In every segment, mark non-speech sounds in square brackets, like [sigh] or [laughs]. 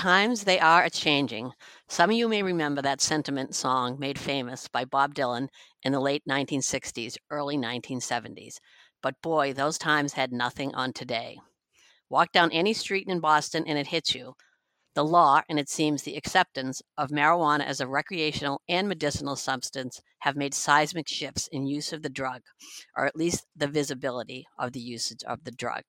times they are a changing. Some of you may remember that sentiment song made famous by Bob Dylan in the late 1960s, early 1970s. But boy, those times had nothing on today. Walk down any street in Boston and it hits you. The law, and it seems the acceptance of marijuana as a recreational and medicinal substance, have made seismic shifts in use of the drug, or at least the visibility of the usage of the drug.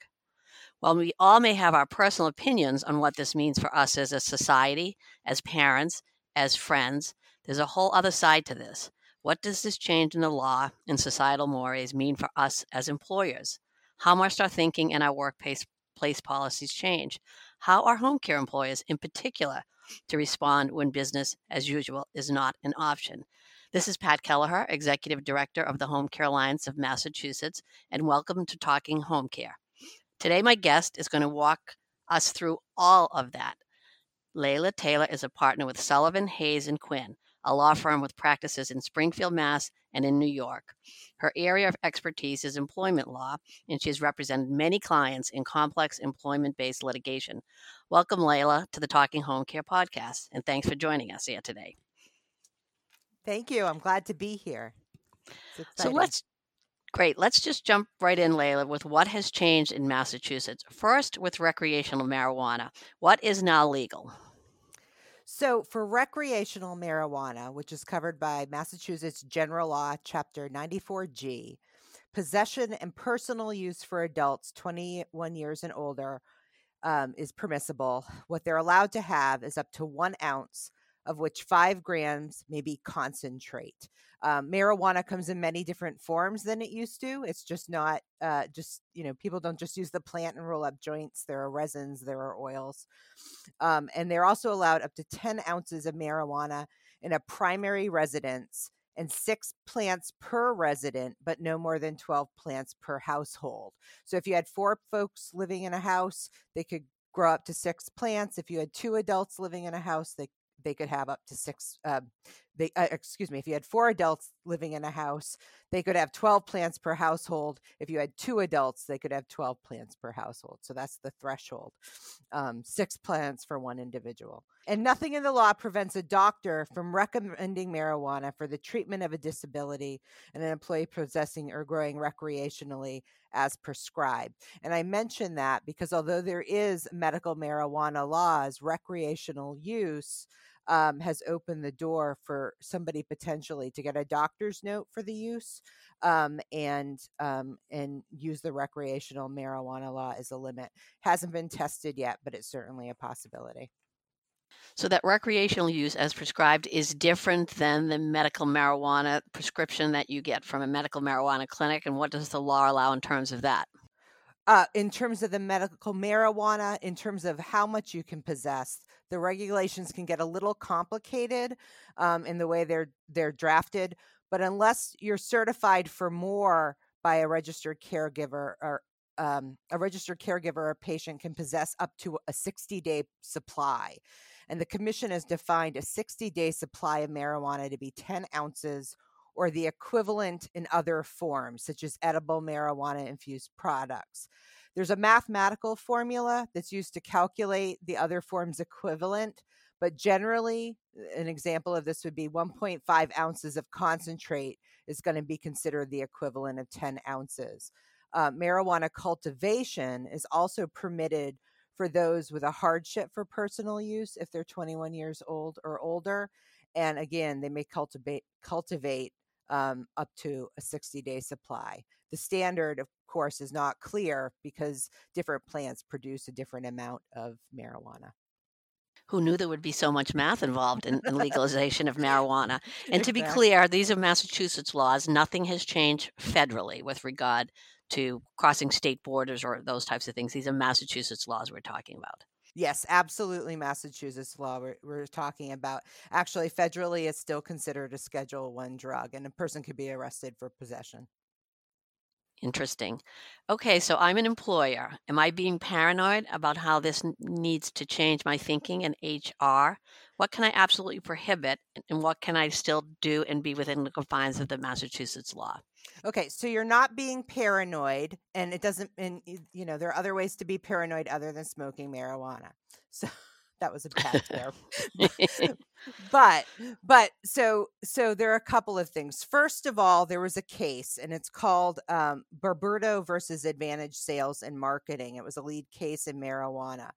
While we all may have our personal opinions on what this means for us as a society, as parents, as friends, there's a whole other side to this. What does this change in the law and societal mores mean for us as employers? How must our thinking and our workplace place policies change? How are home care employers, in particular, to respond when business as usual is not an option? This is Pat Kelleher, Executive Director of the Home Care Alliance of Massachusetts, and welcome to Talking Home Care. Today, my guest is going to walk us through all of that. Layla Taylor is a partner with Sullivan, Hayes, and Quinn, a law firm with practices in Springfield, Mass, and in New York. Her area of expertise is employment law, and she has represented many clients in complex employment based litigation. Welcome, Layla, to the Talking Home Care podcast, and thanks for joining us here today. Thank you. I'm glad to be here. So let's Great. Let's just jump right in, Layla, with what has changed in Massachusetts. First, with recreational marijuana. What is now legal? So, for recreational marijuana, which is covered by Massachusetts General Law, Chapter 94G, possession and personal use for adults 21 years and older um, is permissible. What they're allowed to have is up to one ounce, of which five grams may be concentrate. Um, marijuana comes in many different forms than it used to. It's just not uh, just you know people don't just use the plant and roll up joints. There are resins, there are oils, um, and they're also allowed up to ten ounces of marijuana in a primary residence and six plants per resident, but no more than 12 plants per household. So if you had four folks living in a house, they could grow up to six plants. If you had two adults living in a house, they they could have up to six uh, they uh, excuse me if you had four adults living in a house they could have 12 plants per household. If you had two adults they could have 12 plants per household. So that's the threshold. Um, six plants for one individual. And nothing in the law prevents a doctor from recommending marijuana for the treatment of a disability and an employee possessing or growing recreationally as prescribed. And i mention that because although there is medical marijuana laws recreational use um, has opened the door for somebody potentially to get a doctor's note for the use um, and um, and use the recreational marijuana law as a limit. Hasn't been tested yet, but it's certainly a possibility. So that recreational use as prescribed is different than the medical marijuana prescription that you get from a medical marijuana clinic. And what does the law allow in terms of that? Uh, in terms of the medical marijuana, in terms of how much you can possess, the regulations can get a little complicated um, in the way they're they're drafted. But unless you're certified for more by a registered caregiver or um, a registered caregiver or patient can possess up to a 60 day supply. And the commission has defined a 60 day supply of marijuana to be 10 ounces or the equivalent in other forms, such as edible marijuana infused products. There's a mathematical formula that's used to calculate the other form's equivalent, but generally, an example of this would be 1.5 ounces of concentrate is going to be considered the equivalent of 10 ounces. Uh, marijuana cultivation is also permitted for those with a hardship for personal use if they're 21 years old or older. And again, they may cultivate cultivate um, up to a 60 day supply. The standard, of course, is not clear because different plants produce a different amount of marijuana who knew there would be so much math involved in, in legalization of marijuana. And to be clear, these are Massachusetts laws. Nothing has changed federally with regard to crossing state borders or those types of things. These are Massachusetts laws we're talking about. Yes, absolutely. Massachusetts law we're, we're, talking about. Actually, federally, it's still considered a Schedule One drug, and a person could be arrested for possession. Interesting. Okay, so I'm an employer. Am I being paranoid about how this needs to change my thinking in HR? What can I absolutely prohibit, and what can I still do and be within the confines of the Massachusetts law? Okay, so you're not being paranoid, and it doesn't, and you know, there are other ways to be paranoid other than smoking marijuana. [laughs] So that was a test [laughs] there. [laughs] but but so so there are a couple of things. First of all, there was a case, and it's called um, Barbuto versus Advantage Sales and Marketing. It was a lead case in marijuana.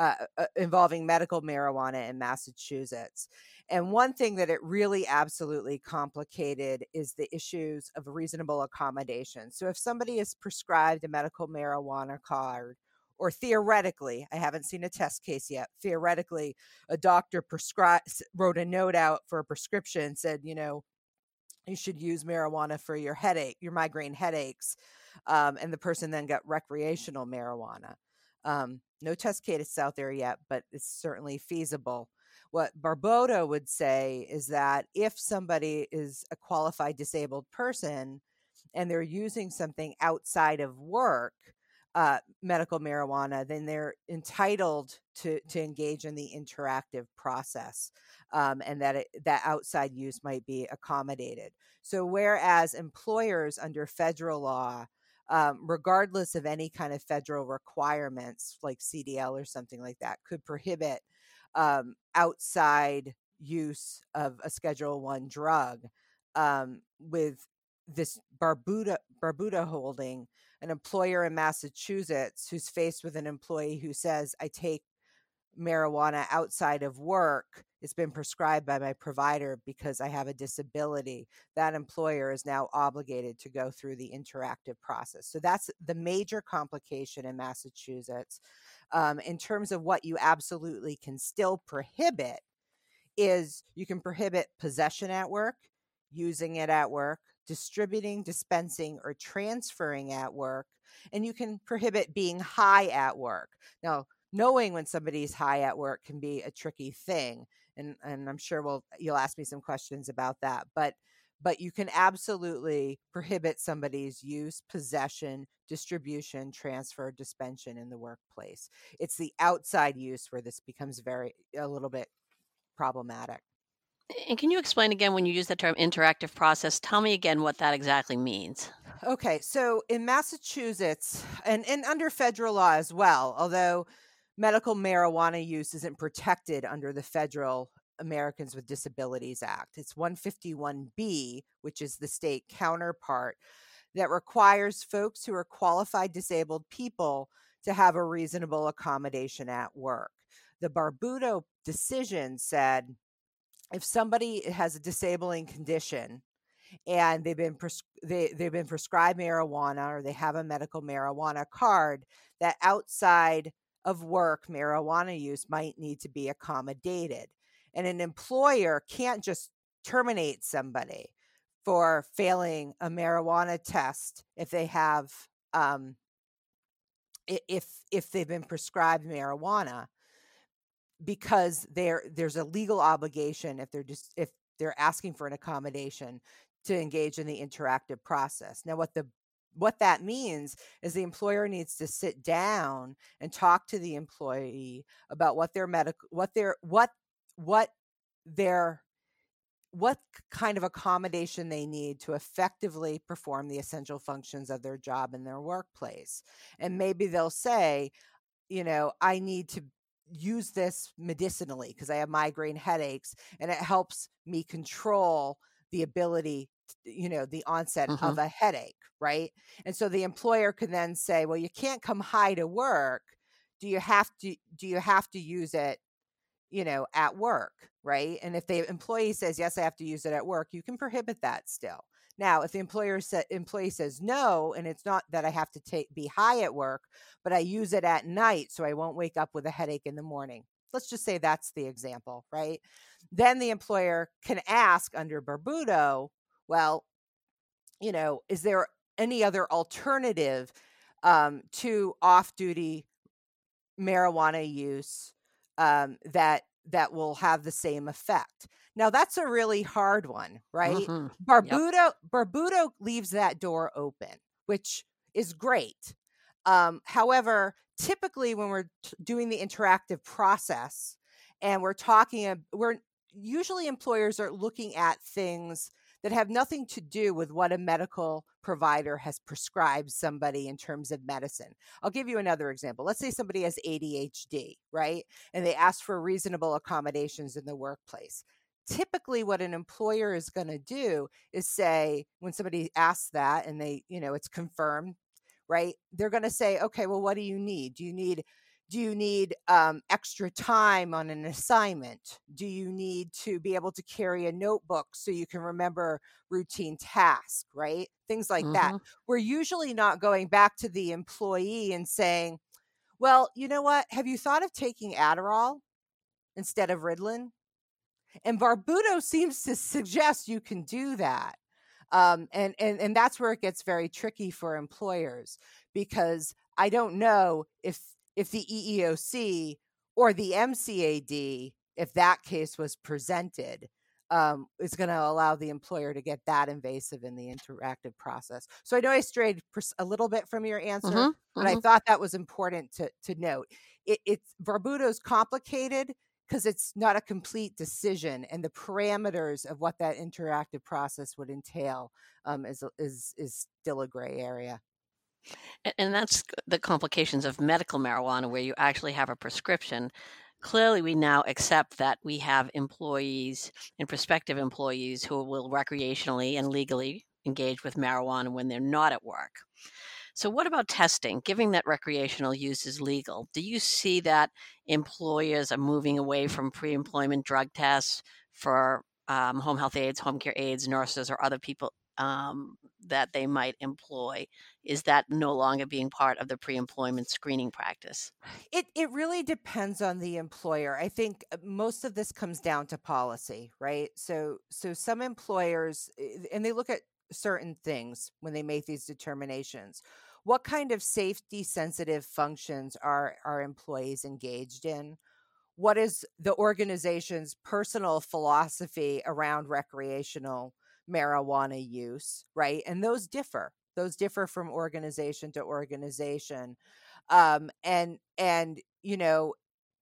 Uh, uh, involving medical marijuana in Massachusetts. And one thing that it really absolutely complicated is the issues of reasonable accommodation. So if somebody is prescribed a medical marijuana card, or theoretically, I haven't seen a test case yet. Theoretically, a doctor prescribed wrote a note out for a prescription said, you know, you should use marijuana for your headache, your migraine headaches, um, and the person then got recreational marijuana. Um, no test case out there yet, but it's certainly feasible. What Barbuto would say is that if somebody is a qualified disabled person and they're using something outside of work, uh, medical marijuana, then they're entitled to to engage in the interactive process, um, and that it, that outside use might be accommodated. So, whereas employers under federal law um, regardless of any kind of federal requirements like CDL or something like that, could prohibit um, outside use of a Schedule One drug. Um, with this Barbuto Barbuto holding, an employer in Massachusetts who's faced with an employee who says, "I take marijuana outside of work it's been prescribed by my provider because I have a disability, that employer is now obligated to go through the interactive process. So that's the major complication in Massachusetts. Um, in terms of what you absolutely can still prohibit, is you can prohibit possession at work, using it at work, distributing, dispensing, or transferring at work, and you can prohibit being high at work. Now, knowing when somebody's high at work can be a tricky thing and and I'm sure we'll you'll ask me some questions about that but but you can absolutely prohibit somebody's use, possession, distribution, transfer, dispension in the workplace. It's the outside use where this becomes very a little bit problematic. And can you explain again when you use the term interactive process? Tell me again what that exactly means. Okay, so in Massachusetts and, and under federal law as well, although medical marijuana use isn't protected under the federal Americans with Disabilities Act. It's 151B, which is the state counterpart that requires folks who are qualified disabled people to have a reasonable accommodation at work. The Barbuto decision said if somebody has a disabling condition and they've been pres- they, they've been prescribed marijuana or they have a medical marijuana card that outside of work marijuana use might need to be accommodated. And an employer can't just terminate somebody for failing a marijuana test if they have um, if if they've been prescribed marijuana because there there's a legal obligation if they're just if they're asking for an accommodation to engage in the interactive process. Now what the what that means is the employer needs to sit down and talk to the employee about what their medical what their what what their what kind of accommodation they need to effectively perform the essential functions of their job in their workplace. And maybe they'll say you know i need to use this medicinally because i have migraine headaches and it helps me control the ability you know the onset mm-hmm. of a headache right? And so the employer can then say well you can't come high to work. Do you have to do you have to use it you know at work? Right? And if the employee says yes i have to use it at work you can prohibit that still. Now if the employer sa- employee says no and it's not that i have to take be high at work but i use it at night so i won't wake up with a headache in the morning. Let's just say that's the example right then the employer can ask under barbuto well, you know, is there any other alternative um, to off-duty marijuana use um, that that will have the same effect? Now that's a really hard one, right? Mm-hmm. Barbuto yep. Barbuto leaves that door open, which is great. Um, however, typically when we're t- doing the interactive process and we're talking, we're usually employers are looking at things that have nothing to do with what a medical provider has prescribed somebody in terms of medicine. I'll give you another example. Let's say somebody has ADHD, right? And they ask for reasonable accommodations in the workplace. Typically, what an employer is going to do is say, when somebody asks that and they, you know, it's confirmed, right? They're going to say, okay, well, what do you need? Do you need do you need um, extra time on an assignment? Do you need to be able to carry a notebook so you can remember routine tasks right? Things like mm-hmm. that we're usually not going back to the employee and saying well you know what? Have you thought of taking adderall instead of ritalin? And barbuto seems to suggest you can do that um, and, and and that's where it gets very tricky for employers because I don't know if if the EEOC or the MCAD, if that case was presented, um, is going to allow the employer to get that invasive in the interactive process. So I know I strayed a little bit from your answer, mm-hmm, but mm-hmm. I thought that was important to to note. It, it's Barbuto's complicated because it's not a complete decision, and the parameters of what that interactive process would entail um, is is is still a gray area. And that's the complications of medical marijuana, where you actually have a prescription. Clearly, we now accept that we have employees and prospective employees who will recreationally and legally engage with marijuana when they're not at work. So, what about testing? Given that recreational use is legal, do you see that employers are moving away from pre employment drug tests for um, home health aides, home care aides, nurses, or other people um, that they might employ is that no longer being part of the pre-employment screening practice? It it really depends on the employer. I think uh, most of this comes down to policy right? So so some employers eh, and they look at certain things when they make these determinations. What kind of safety sensitive functions are our employees engaged in? What is the organization's personal philosophy around recreational marijuana use, right? And those differ. Those differ from organization to organization. Um, and and you know,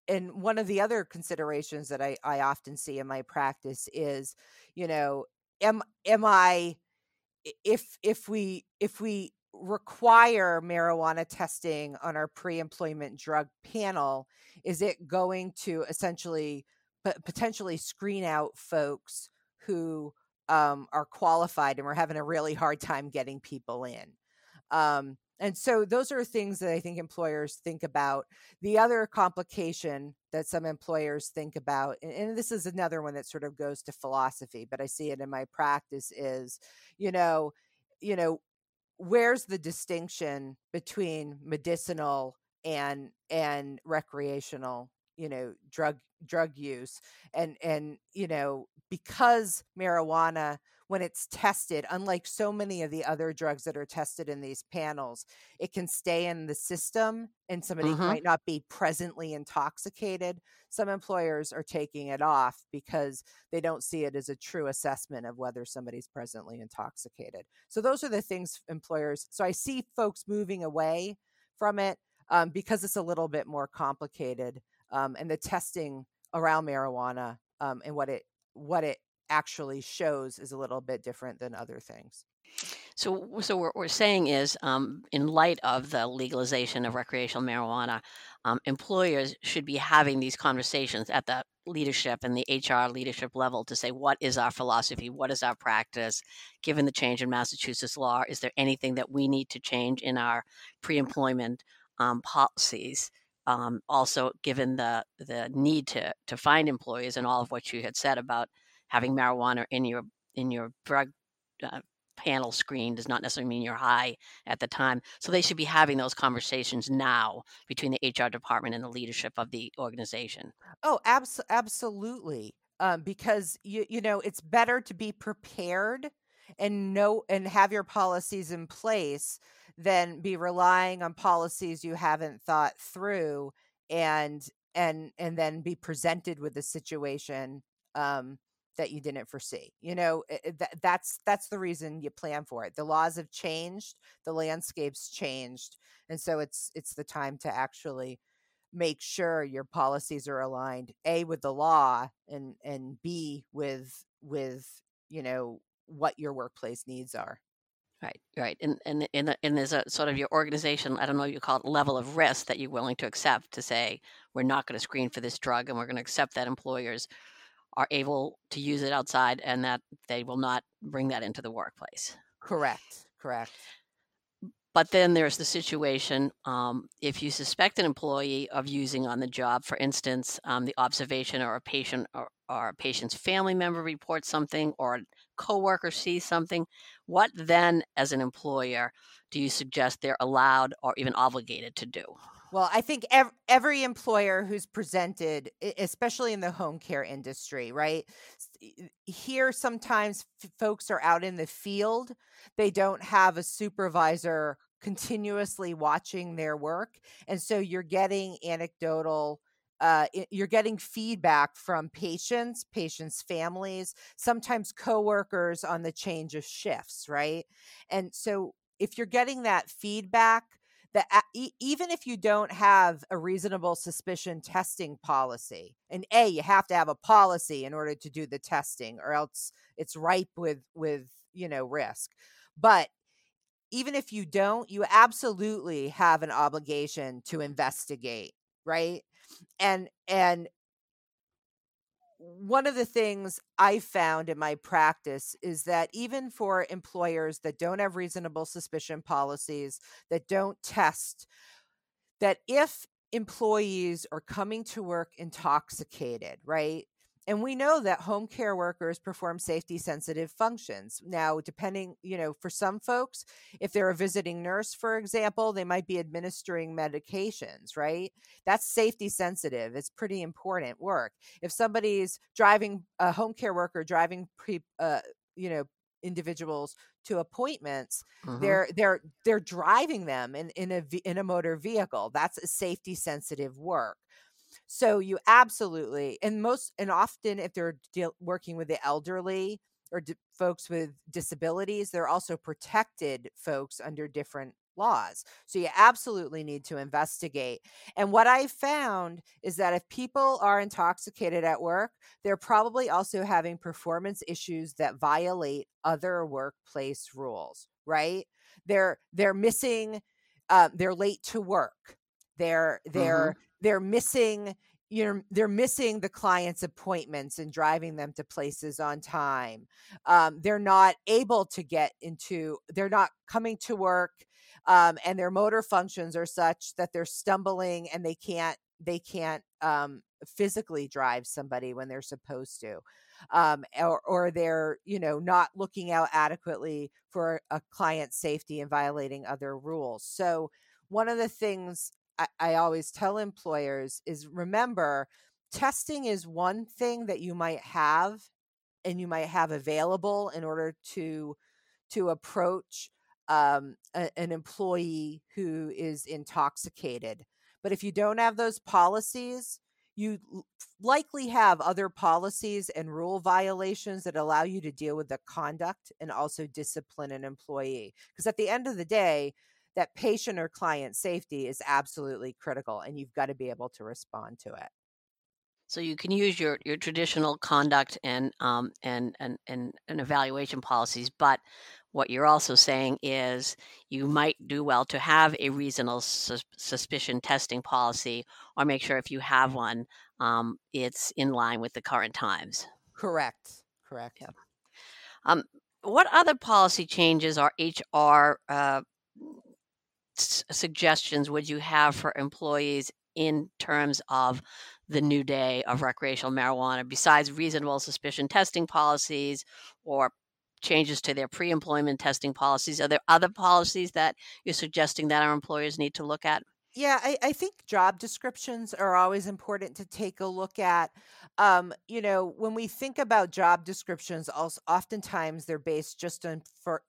and one of the other considerations that I, I often see in my practice is, you know, am am I if if we if we require marijuana testing on our pre-employment drug panel, is it going to essentially potentially screen out folks who um, are qualified and we're having a really hard time getting people in. Um, and so those are things that I think employers think about. The other complication that some employers think about, and, and, this is another one that sort of goes to philosophy, but I see it in my practice is, you know, you know, where's the distinction between medicinal and and recreational you know drug drug use and and you know because marijuana when it's tested unlike so many of the other drugs that are tested in these panels it can stay in the system and somebody mm-hmm. might not be presently intoxicated some employers are taking it off because they don't see it as a true assessment of whether somebody's presently intoxicated so those are the things employers so i see folks moving away from it um, because it's a little bit more complicated um, and the testing around marijuana um, and what it what it actually shows is a little bit different than other things. So, so what we're saying is, um, in light of the legalization of recreational marijuana, um, employers should be having these conversations at the leadership and the HR leadership level to say, what is our philosophy? What is our practice? Given the change in Massachusetts law, is there anything that we need to change in our pre-employment um, policies um, also, given the the need to to find employees and all of what you had said about having marijuana in your in your drug uh, panel screen does not necessarily mean you're high at the time. So they should be having those conversations now between the HR department and the leadership of the organization. Oh, abs- absolutely. Um, because you you know it's better to be prepared and know and have your policies in place than be relying on policies you haven't thought through and and and then be presented with a situation um, that you didn't foresee you know that, that's that's the reason you plan for it the laws have changed the landscape's changed and so it's it's the time to actually make sure your policies are aligned a with the law and and b with with you know what your workplace needs are. Right, right, and and and, and there's a sort of your organization. I don't know you call it level of risk that you're willing to accept to say we're not going to screen for this drug, and we're going to accept that employers are able to use it outside, and that they will not bring that into the workplace. Correct. Correct. But then there's the situation um, if you suspect an employee of using on the job, for instance, um, the observation or a patient or, or a patient's family member reports something or a coworker sees something, what then, as an employer, do you suggest they're allowed or even obligated to do? Well, I think every, every employer who's presented, especially in the home care industry, right? Here, sometimes f- folks are out in the field. They don't have a supervisor continuously watching their work. And so you're getting anecdotal uh, you're getting feedback from patients, patients' families, sometimes coworkers on the change of shifts, right? And so if you're getting that feedback, that even if you don't have a reasonable suspicion testing policy, and a you have to have a policy in order to do the testing, or else it's ripe with with you know risk. But even if you don't, you absolutely have an obligation to investigate, right? And and one of the things I found in my practice is that even for employers that don't have reasonable suspicion policies, that don't test, that if employees are coming to work intoxicated, right? And we know that home care workers perform safety sensitive functions. Now depending you know for some folks if they're a visiting nurse for example they might be administering medications right? That's safety sensitive. It's pretty important work. If somebody's driving a home care worker driving pre uh, you know individuals to appointments mm-hmm. they're they're they're driving them in in a in a motor vehicle. That's a safety sensitive work so you absolutely, and most, and often if they're deal, working with the elderly or folks with disabilities, they're also protected folks under different laws. So you absolutely need to investigate. And what I found is that if people are intoxicated at work, they're probably also having performance issues that violate other workplace rules, right? They're they're missing uh, they're late to work. They're they're mm-hmm they're missing you know they're missing the client's appointments and driving them to places on time. Um, they're not able to get into they're not coming to work um, and their motor functions are such that they're stumbling and they can't they can't um, physically drive somebody when they're supposed to um, or, or they're you know not looking out adequately for a client's safety and violating other rules. So one of the things I, always tell employers is remember testing is one thing that you might have and you might have available in order to to approach um, a, an employee who is intoxicated. But if you don't have those policies you likely have other policies and rule violations that allow you to deal with the conduct and also discipline an employee. Because at the end of the day that patient or client safety is absolutely critical and you've got to be able to respond to it so you can use your, your traditional conduct and, um, and, and, and, and evaluation policies, but what you're also saying is you might do well to have a reasonable sus- suspicion testing policy or make sure if you have one, um, it's in line with the current times. Correct. Correct. Yeah. Um, what other policy changes are HR uh, suggestions would you have for employees in terms of the new day of recreational marijuana besides reasonable suspicion testing policies or changes to their pre-employment testing policies? Are there other policies that you're suggesting that our employers need to look at? Yeah i, I think job descriptions are always important to take a look at. Um, you know when we think about job descriptions also oftentimes they're based just on for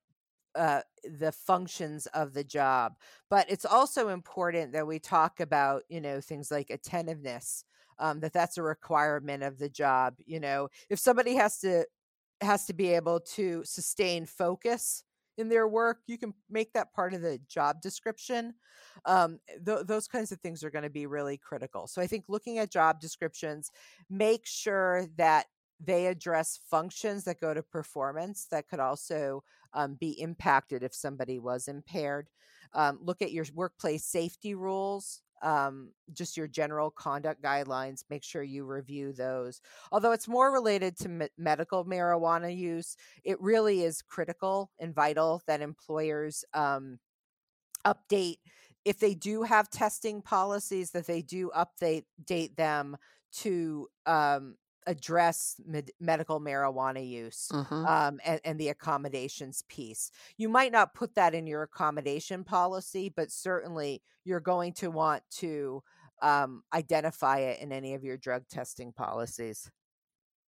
uh, the functions of the job. But it's also important that we talk about, you know, things like attentiveness, um, that that's a requirement of the job. You know, if somebody has to has to be able to sustain focus in their work, you can make that part of the job description. Um, th- those kinds of things are going to be really critical. So I think looking at job descriptions, make sure that they address functions that go to performance that could also um, be impacted if somebody was impaired. Um, look at your workplace safety rules, um, just your general conduct guidelines. Make sure you review those. Although it's more related to me- medical marijuana use, it really is critical and vital that employers um, update if they do have testing policies that they do update date them to um, address med- medical marijuana use hmm um, and, and the accommodations piece. You might not put that in your accommodation policy, but certainly you're going to want to um, identify it in any of your drug testing policies.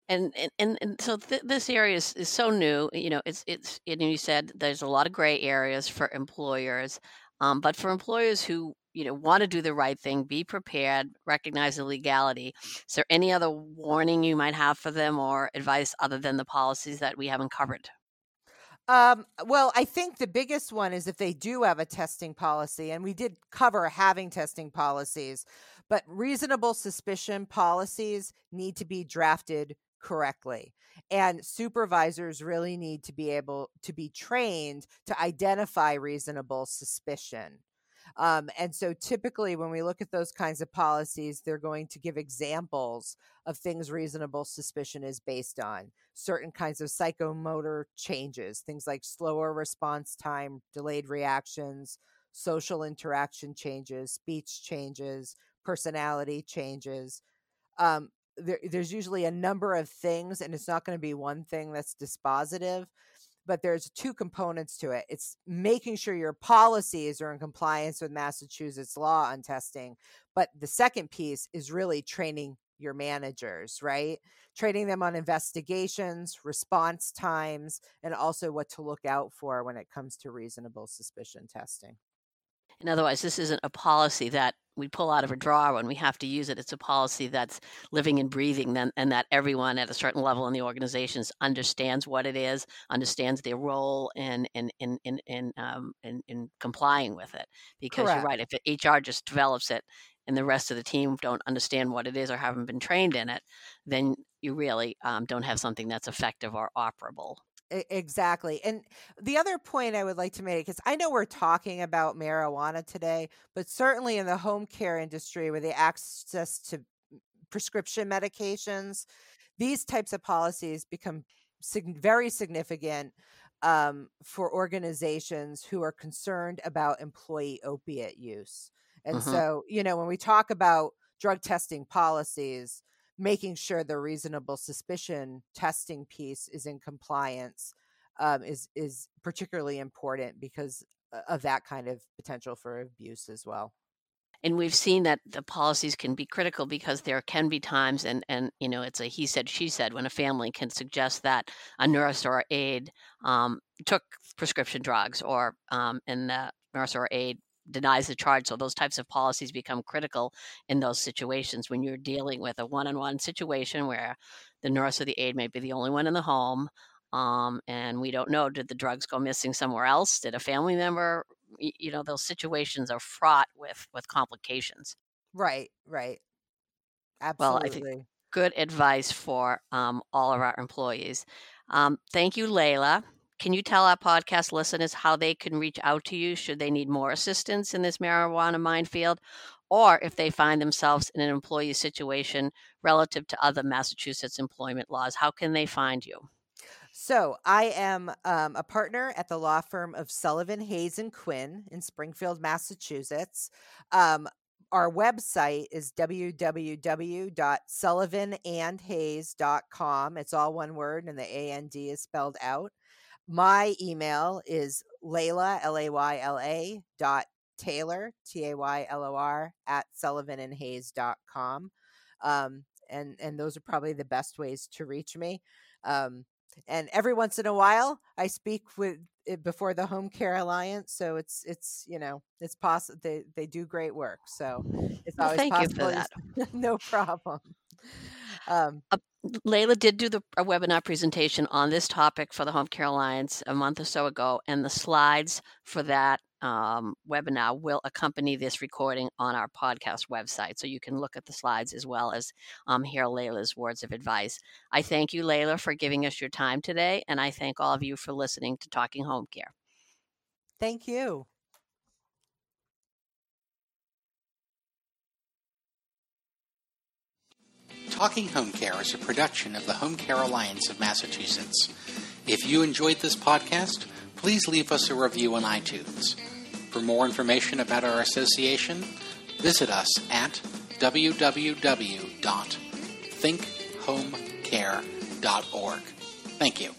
And and and, and so th- this area is, is so new. You know, it's it's and you said there's a lot of gray areas for employers, um, but for employers who you know want to do the right thing, be prepared, recognize the legality. Is there any other warning you might have for them or advice other than the policies that we haven't covered? Um, well, I think the biggest one is if they do have a testing policy, and we did cover having testing policies, but reasonable suspicion policies need to be drafted correctly. And supervisors really need to be able to be trained to identify reasonable suspicion. Um, and so typically, when we look at those kinds of policies, they're going to give examples of things reasonable suspicion is based on certain kinds of psychomotor changes, things like slower response time, delayed reactions, social interaction changes, speech changes, personality changes. Um, there, there's usually a number of things, and it's not going to be one thing that's dispositive but there's two components to it. It's making sure your policies are in compliance with Massachusetts law on testing. But the second piece is really training your managers, right? Training them on investigations, response times, and also what to look out for when it comes to reasonable suspicion testing. And otherwise, this isn't a policy that we pull out of a drawer when we have to use it. It's a policy that's living and breathing, then, and that everyone at a certain level in the organizations understands what it is, understands their role in in in in in, um, in, in complying with it. Because Correct. you're right, if HR just develops it and the rest of the team don't understand what it is or haven't been trained in it, then you really um, don't have something that's effective or operable. Exactly. And the other point I would like to make, because I know we're talking about marijuana today, but certainly in the home care industry where the access to prescription medications, these types of policies become sig- very significant um, for organizations who are concerned about employee opiate use. And hmm so, you know, when we talk about drug testing policies, making sure the reasonable suspicion testing piece is in compliance um, is is particularly important because uh, of that kind of potential for abuse as well. and we've seen that the policies can be critical because there can be times and and you know it's a he said she said when a family can suggest that a nurse or aide um, took prescription drugs or um, and the nurse or aide denies the charge so those types of policies become critical in those situations when you're dealing with a one-on-one situation where the nurse or the aide may be the only one in the home um, and we don't know did the drugs go missing somewhere else did a family member you know those situations are fraught with with complications Right, right. well i think Absolutely. good advice for um, all of our employees um, thank you layla can you tell our podcast listeners how they can reach out to you should they need more assistance in this marijuana minefield or if they find themselves in an employee situation relative to other massachusetts employment laws how can they find you So I am um, a partner at the law firm of Sullivan, Hayes and Quinn in Springfield, Massachusetts. Um, our website is www.sullivanandhayes.com. It's all one word, and the A A N D D is spelled out. My email is Layla, L A Y L A dot Taylor, T A Y L O R, at sullivanandhayes.com. Um, and, and those are probably the best ways to reach me. Um, and every once in a while, I speak with before the Home Care Alliance. So it's, it's, you know, it's possible. They, they do great work. So it's well always thank you for possible. that [laughs] no problem. Um, Uh, Layla did do the a webinar presentation on this topic for the Home Care Alliance a month or so ago, and the slides for that um, webinar will accompany this recording on our podcast website. So you can look at the slides as well as um, hear Layla's words of advice. I thank you, Layla, for giving us your time today. And I thank all of you for listening to Talking Home Care. Thank you. Talking Home Care is a production of the Home Care Alliance of Massachusetts. If you enjoyed this podcast, please leave us a review on iTunes. For more information about our association, visit us at www.thinkhomecare.org. Thank you.